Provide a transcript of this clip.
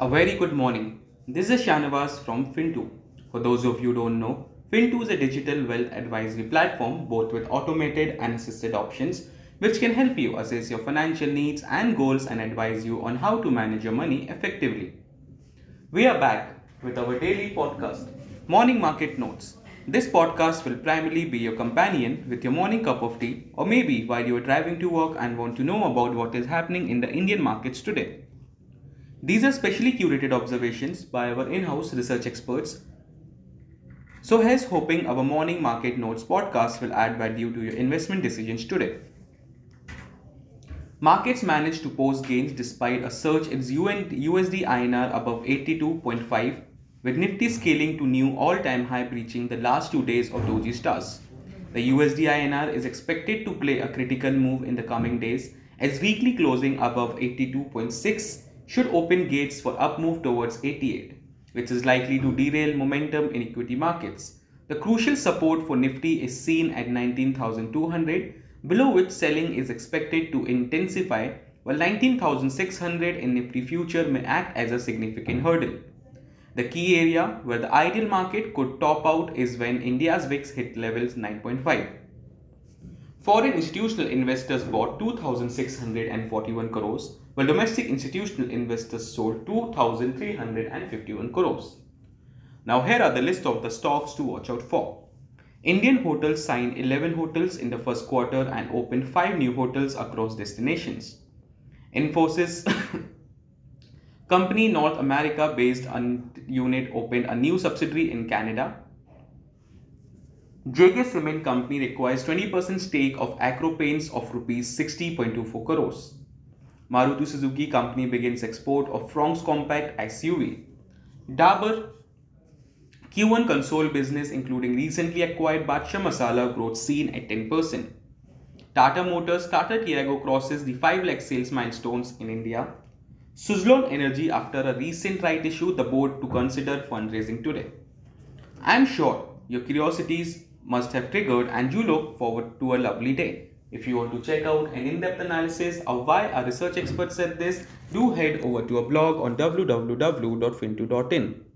A very good morning. This is Shanavas from Fintoo. For those of you who don't know, Fintoo is a digital wealth advisory platform both with automated and assisted options which can help you assess your financial needs and goals and advise you on how to manage your money effectively. We are back with our daily podcast, Morning Market Notes. This podcast will primarily be your companion with your morning cup of tea, or maybe while you are driving to work and want to know about what is happening in the Indian markets today. These are specially curated observations by our in house research experts. So, here's hoping our morning market notes podcast will add value to your investment decisions today. Markets managed to post gains despite a surge in USD INR above 82.5 with Nifty scaling to new all-time high breaching the last two days of Doji stars. The USD INR is expected to play a critical move in the coming days as weekly closing above 82.6 should open gates for upmove towards 88, which is likely to derail momentum in equity markets. The crucial support for Nifty is seen at 19,200, below which selling is expected to intensify, while 19,600 in Nifty future may act as a significant hurdle. The key area where the ideal market could top out is when India's VIX hit levels 9.5. Foreign institutional investors bought 2,641 crores, while domestic institutional investors sold 2,351 crores. Now here are the list of the stocks to watch out for. Indian hotels signed 11 hotels in the first quarter and opened 5 new hotels across destinations. Infosys Company North America based unit opened a new subsidiary in Canada. JK Cement Company requires 20% stake of Acro Paints of rupees 60.24 crores. Maruti Suzuki Company begins export of Fronx Compact SUV. Dabur Q1 console business including recently acquired Badshah Masala growth seen at 10%. Tata Motors Tata Tiago crosses the 5 lakh sales milestones in India Suzlon Energy after a recent right issue the board to consider fundraising today. I am sure your curiosities must have triggered and you look forward to a lovely day. If you want to check out an in-depth analysis of why a research expert said this, do head over to a blog on www.fintoo.in.